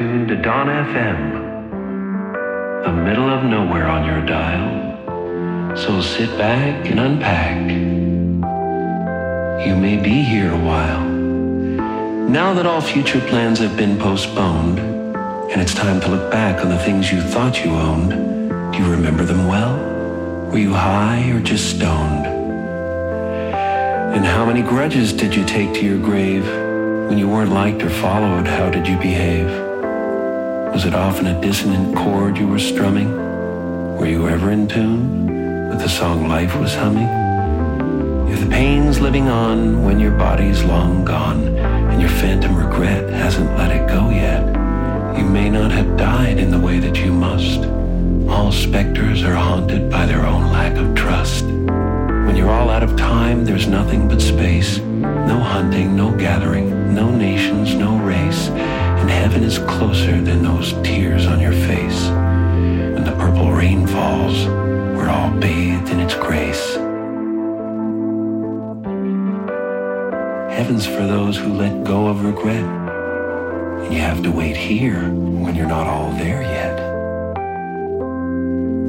Tuned to Dawn FM, the middle of nowhere on your dial. So sit back and unpack. You may be here a while. Now that all future plans have been postponed, and it's time to look back on the things you thought you owned, do you remember them well? Were you high or just stoned? And how many grudges did you take to your grave? When you weren't liked or followed, how did you behave? Was it often a dissonant chord you were strumming? Were you ever in tune with the song life was humming? If the pain's living on when your body's long gone and your phantom regret hasn't let it go yet, you may not have died in the way that you must. All specters are haunted by their own lack of trust. When you're all out of time, there's nothing but space. No hunting, no gathering, no nations, no race. And heaven is closer than those tears on your face. When the purple rain falls, we're all bathed in its grace. Heaven's for those who let go of regret. And you have to wait here when you're not all there yet.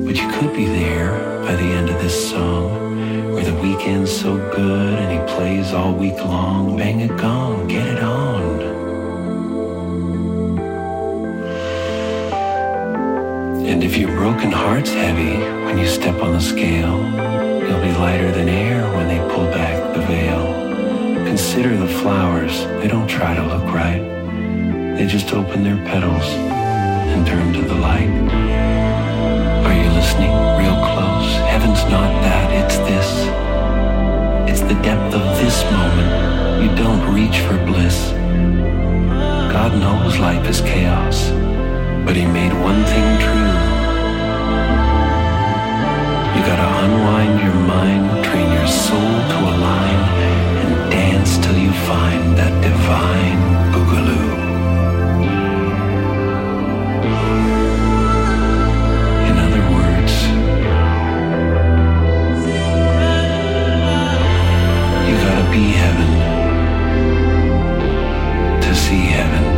But you could be there by the end of this song, where the Weeknd's so good and he plays all week long. Bang a gong, get it on. And if your broken heart's heavy when you step on the scale, you'll be lighter than air when they pull back the veil. Consider the flowers, they don't try to look right. They just open their petals and turn to the light. Are you listening real close? Heaven's not that, it's this. It's the depth of this moment. You don't reach for bliss. God knows life is chaos, but He made one thing true. You gotta unwind your mind, train your soul to align, and dance till you find that divine boogaloo. In other words, you gotta be heaven to see heaven.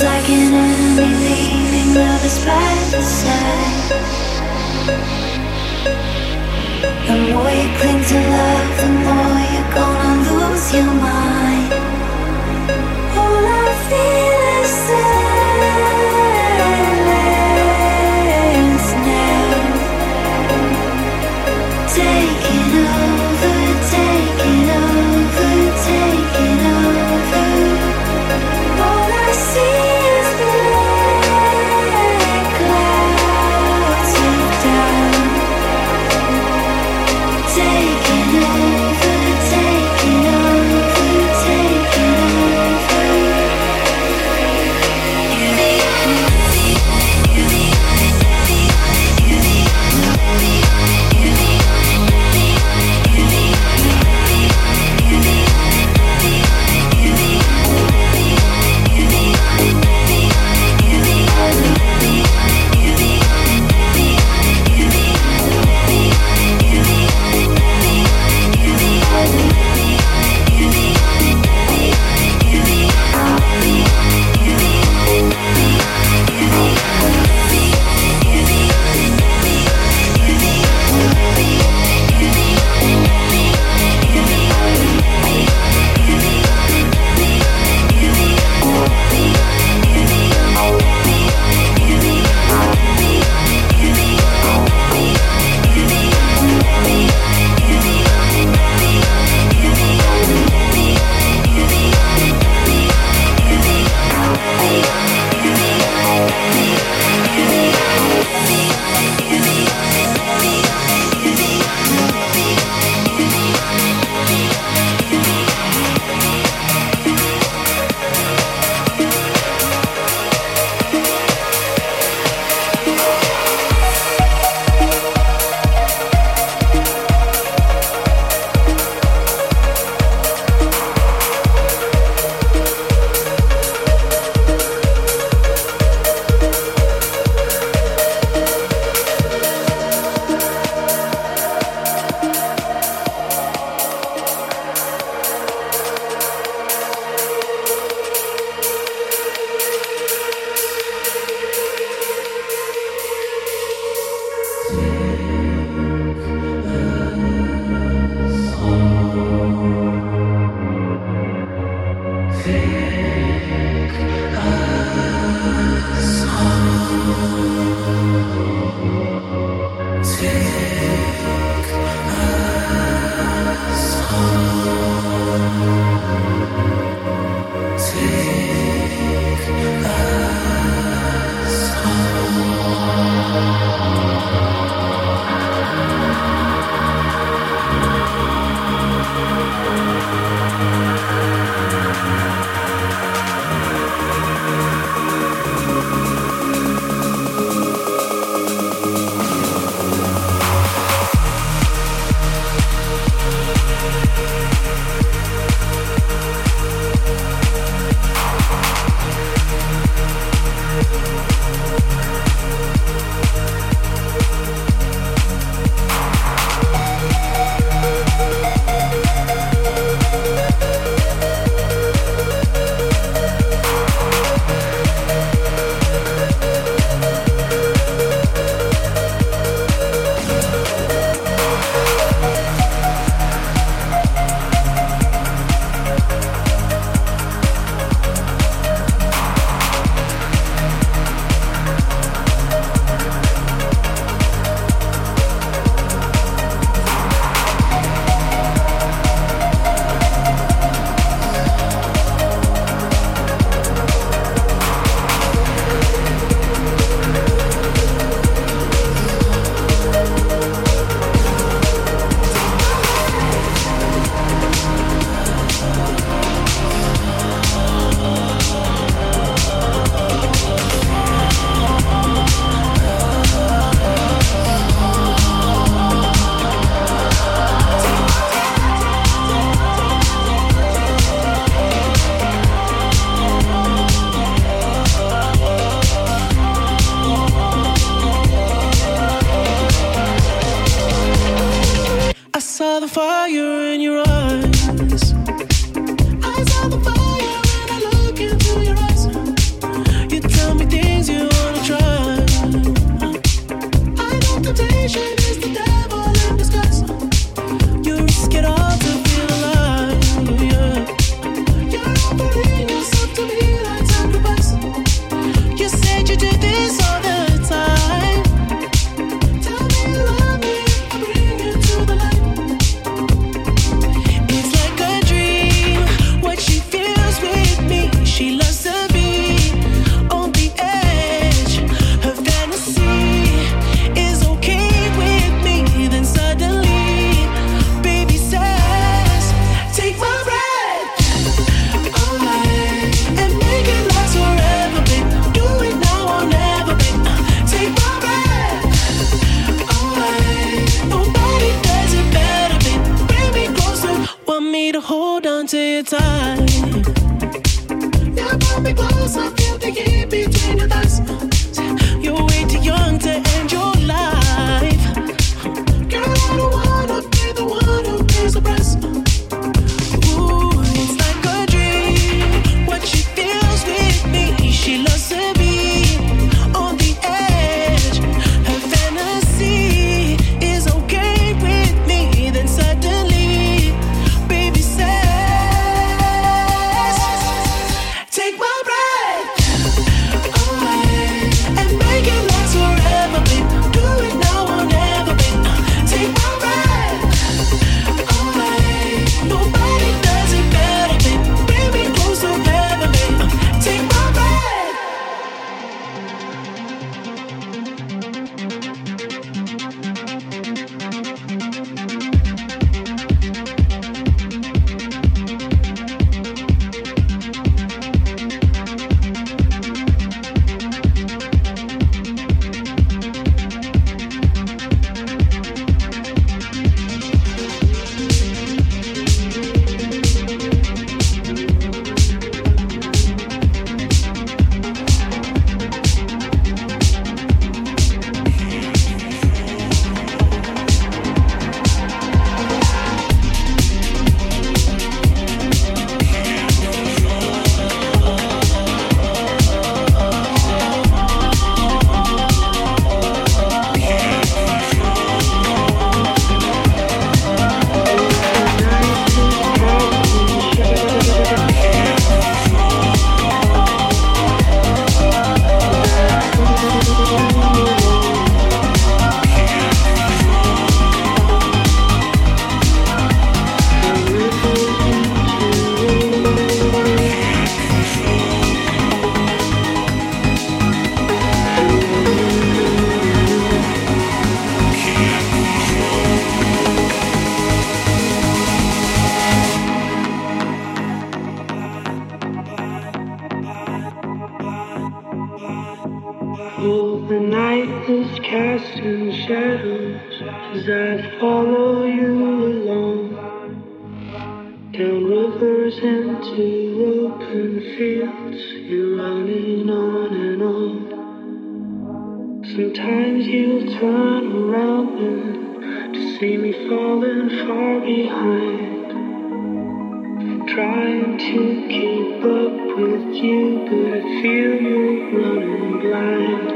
It's like an enemy leaving love is by the side. The more you cling to love. in shadows as I follow you along. Down rivers into open fields, you're running on and on. Sometimes you'll turn around then to see me falling far behind. Trying to keep up with you, but I feel you running blind.